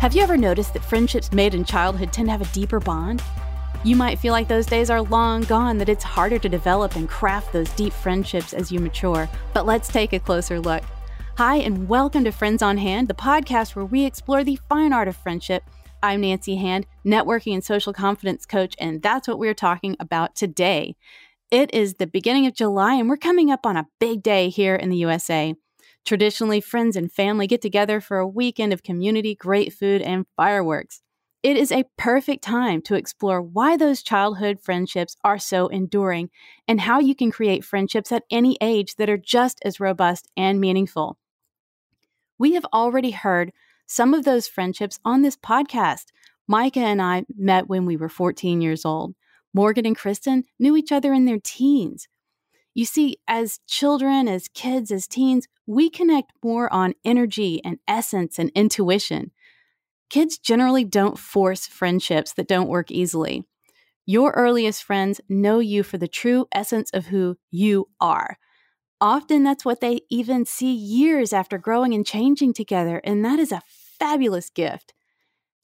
Have you ever noticed that friendships made in childhood tend to have a deeper bond? You might feel like those days are long gone, that it's harder to develop and craft those deep friendships as you mature. But let's take a closer look. Hi, and welcome to Friends on Hand, the podcast where we explore the fine art of friendship. I'm Nancy Hand, networking and social confidence coach, and that's what we're talking about today. It is the beginning of July, and we're coming up on a big day here in the USA. Traditionally, friends and family get together for a weekend of community, great food, and fireworks. It is a perfect time to explore why those childhood friendships are so enduring and how you can create friendships at any age that are just as robust and meaningful. We have already heard some of those friendships on this podcast. Micah and I met when we were 14 years old. Morgan and Kristen knew each other in their teens. You see, as children, as kids, as teens, we connect more on energy and essence and intuition. Kids generally don't force friendships that don't work easily. Your earliest friends know you for the true essence of who you are. Often that's what they even see years after growing and changing together, and that is a fabulous gift.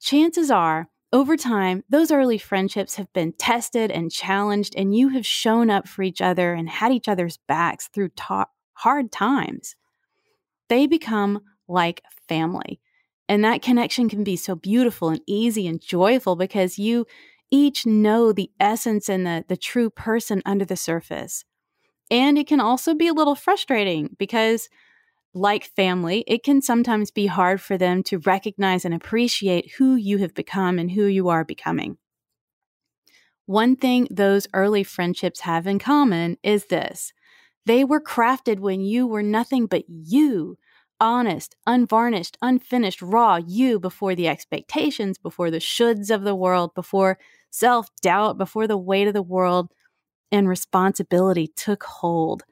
Chances are over time, those early friendships have been tested and challenged, and you have shown up for each other and had each other's backs through ta- hard times. They become like family. And that connection can be so beautiful and easy and joyful because you each know the essence and the, the true person under the surface. And it can also be a little frustrating because like family, it can sometimes be hard for them to recognize and appreciate who you have become and who you are becoming. One thing those early friendships have in common is this they were crafted when you were nothing but you, honest, unvarnished, unfinished, raw you before the expectations, before the shoulds of the world, before self doubt, before the weight of the world and responsibility took hold.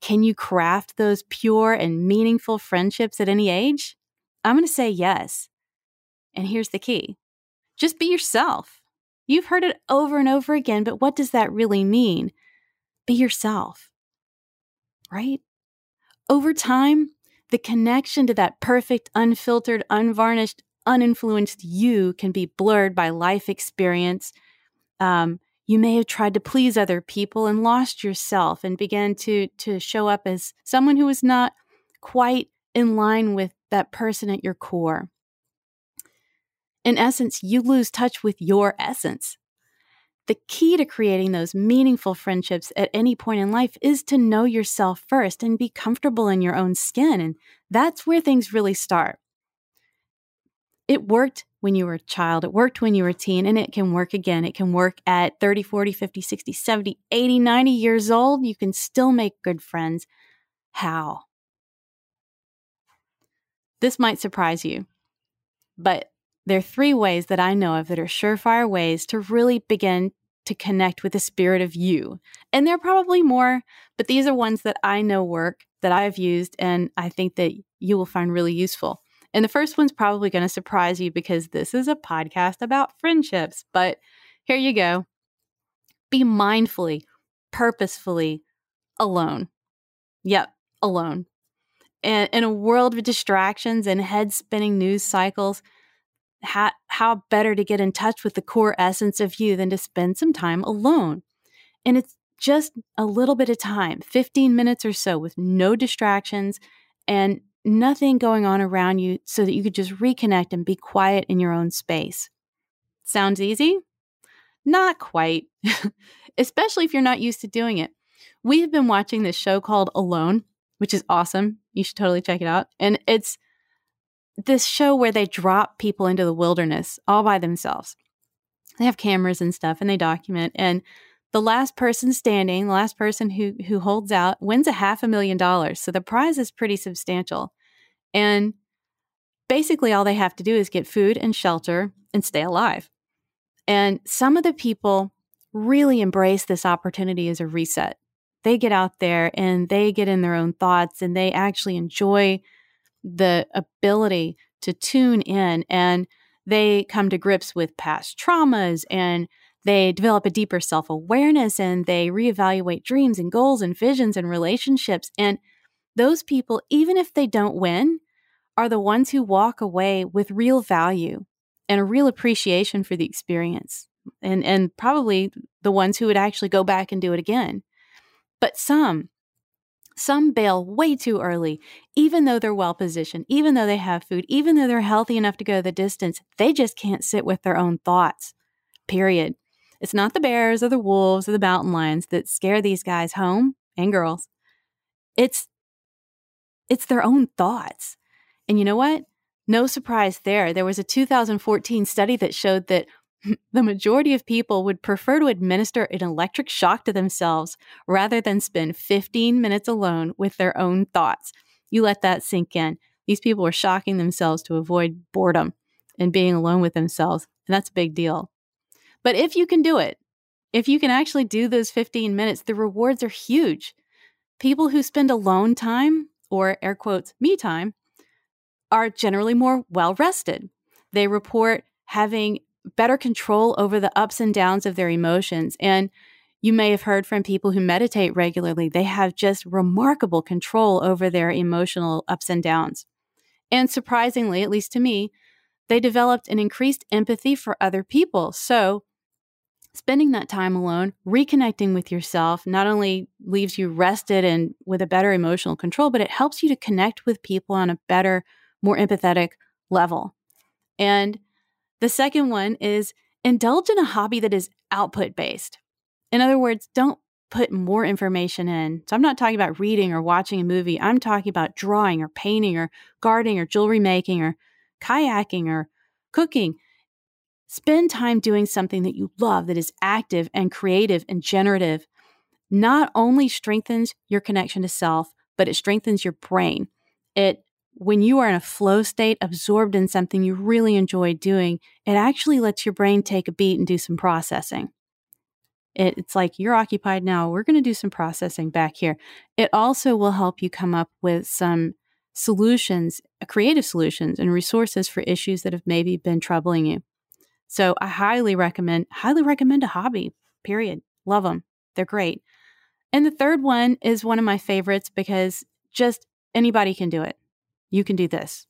Can you craft those pure and meaningful friendships at any age? I'm going to say yes. And here's the key just be yourself. You've heard it over and over again, but what does that really mean? Be yourself, right? Over time, the connection to that perfect, unfiltered, unvarnished, uninfluenced you can be blurred by life experience, um, you may have tried to please other people and lost yourself and began to to show up as someone who is not quite in line with that person at your core. In essence, you lose touch with your essence. The key to creating those meaningful friendships at any point in life is to know yourself first and be comfortable in your own skin. And that's where things really start. It worked when you were a child, it worked when you were a teen, and it can work again. It can work at 30, 40, 50, 60, 70, 80, 90 years old. You can still make good friends. How? This might surprise you, but there are three ways that I know of that are surefire ways to really begin to connect with the spirit of you. And there are probably more, but these are ones that I know work, that I've used, and I think that you will find really useful. And the first one's probably going to surprise you because this is a podcast about friendships. But here you go be mindfully, purposefully alone. Yep, alone. And in a world of distractions and head spinning news cycles, how, how better to get in touch with the core essence of you than to spend some time alone? And it's just a little bit of time, 15 minutes or so, with no distractions and nothing going on around you so that you could just reconnect and be quiet in your own space. Sounds easy? Not quite, especially if you're not used to doing it. We have been watching this show called Alone, which is awesome. You should totally check it out. And it's this show where they drop people into the wilderness all by themselves. They have cameras and stuff and they document. And the last person standing, the last person who who holds out wins a half a million dollars. So the prize is pretty substantial. And basically all they have to do is get food and shelter and stay alive. And some of the people really embrace this opportunity as a reset. They get out there and they get in their own thoughts and they actually enjoy the ability to tune in and they come to grips with past traumas and they develop a deeper self awareness and they reevaluate dreams and goals and visions and relationships. And those people, even if they don't win, are the ones who walk away with real value and a real appreciation for the experience and and probably the ones who would actually go back and do it again. But some some bail way too early, even though they're well positioned, even though they have food, even though they're healthy enough to go the distance, they just can't sit with their own thoughts. Period. It's not the bears or the wolves or the mountain lions that scare these guys home and girls. It's it's their own thoughts. And you know what? No surprise there. There was a 2014 study that showed that the majority of people would prefer to administer an electric shock to themselves rather than spend 15 minutes alone with their own thoughts. You let that sink in. These people are shocking themselves to avoid boredom and being alone with themselves. And that's a big deal. But if you can do it, if you can actually do those 15 minutes, the rewards are huge. People who spend alone time, or air quotes, me time, are generally more well rested. They report having better control over the ups and downs of their emotions. And you may have heard from people who meditate regularly, they have just remarkable control over their emotional ups and downs. And surprisingly, at least to me, they developed an increased empathy for other people. So, spending that time alone, reconnecting with yourself, not only leaves you rested and with a better emotional control, but it helps you to connect with people on a better, more empathetic level. And the second one is indulge in a hobby that is output based. In other words, don't put more information in. So I'm not talking about reading or watching a movie. I'm talking about drawing or painting or gardening or jewelry making or kayaking or cooking. Spend time doing something that you love that is active and creative and generative. Not only strengthens your connection to self, but it strengthens your brain. It when you are in a flow state, absorbed in something you really enjoy doing, it actually lets your brain take a beat and do some processing. It, it's like you're occupied now. We're going to do some processing back here. It also will help you come up with some solutions, creative solutions, and resources for issues that have maybe been troubling you. So I highly recommend, highly recommend a hobby, period. Love them. They're great. And the third one is one of my favorites because just anybody can do it you can do this.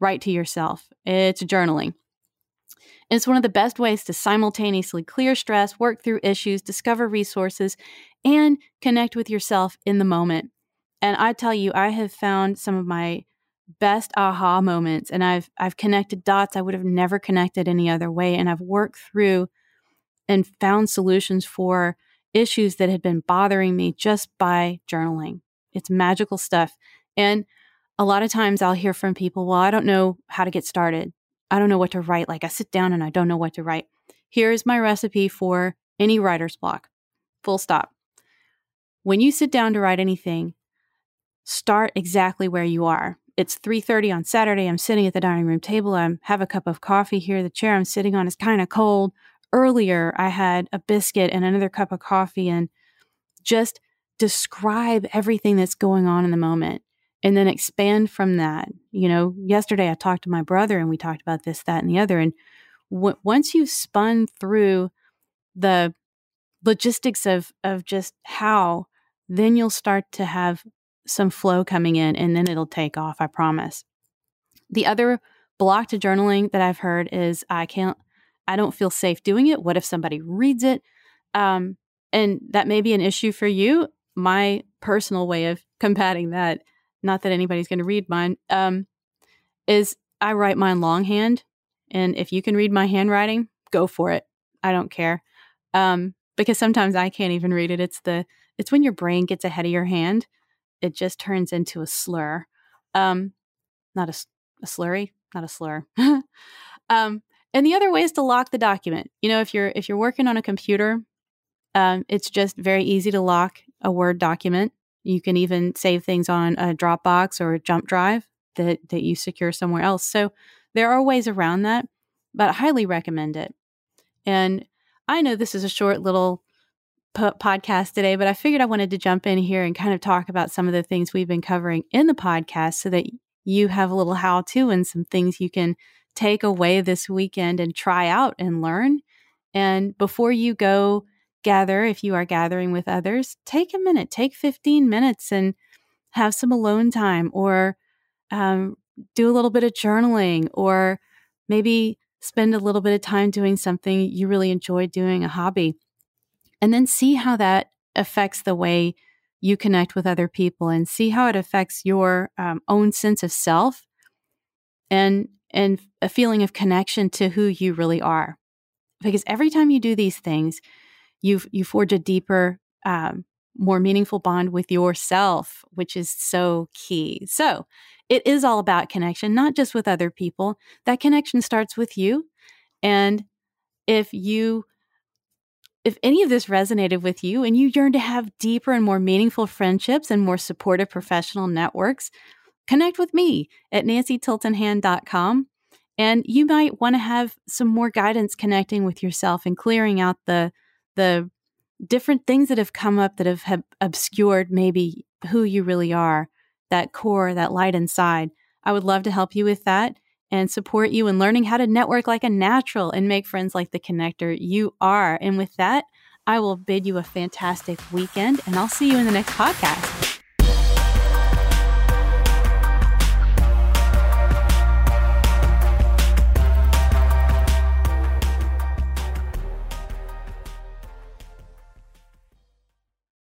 Write to yourself. It's journaling. It's one of the best ways to simultaneously clear stress, work through issues, discover resources, and connect with yourself in the moment. And I tell you, I have found some of my best aha moments and I've I've connected dots I would have never connected any other way and I've worked through and found solutions for issues that had been bothering me just by journaling. It's magical stuff. And a lot of times I'll hear from people, well, I don't know how to get started. I don't know what to write. Like I sit down and I don't know what to write. Here's my recipe for any writer's block. Full stop. When you sit down to write anything, start exactly where you are. It's 3:30 on Saturday. I'm sitting at the dining room table. I have a cup of coffee here. The chair I'm sitting on is kind of cold. Earlier, I had a biscuit and another cup of coffee and just describe everything that's going on in the moment and then expand from that. You know, yesterday I talked to my brother and we talked about this, that, and the other. And w- once you've spun through the logistics of of just how, then you'll start to have some flow coming in, and then it'll take off. I promise. The other block to journaling that I've heard is I can't, I don't feel safe doing it. What if somebody reads it? Um, and that may be an issue for you. My personal way of combating that not that anybody's going to read mine, um, is I write mine longhand. And if you can read my handwriting, go for it. I don't care. Um, because sometimes I can't even read it. It's the it's when your brain gets ahead of your hand, it just turns into a slur. Um, not a, a slurry, not a slur. um, and the other way is to lock the document. You know, if you're if you're working on a computer, um, it's just very easy to lock a Word document. You can even save things on a Dropbox or a Jump Drive that, that you secure somewhere else. So there are ways around that, but I highly recommend it. And I know this is a short little podcast today, but I figured I wanted to jump in here and kind of talk about some of the things we've been covering in the podcast so that you have a little how to and some things you can take away this weekend and try out and learn. And before you go gather, if you are gathering with others, take a minute, take 15 minutes and have some alone time or um, do a little bit of journaling or maybe spend a little bit of time doing something you really enjoy doing, a hobby, and then see how that affects the way you connect with other people and see how it affects your um, own sense of self and and a feeling of connection to who you really are. Because every time you do these things you you forge a deeper um, more meaningful bond with yourself which is so key. So it is all about connection not just with other people. That connection starts with you. And if you if any of this resonated with you and you yearn to have deeper and more meaningful friendships and more supportive professional networks, connect with me at nancytiltonhand.com. And you might want to have some more guidance connecting with yourself and clearing out the the different things that have come up that have, have obscured maybe who you really are, that core, that light inside. I would love to help you with that and support you in learning how to network like a natural and make friends like the connector you are. And with that, I will bid you a fantastic weekend and I'll see you in the next podcast.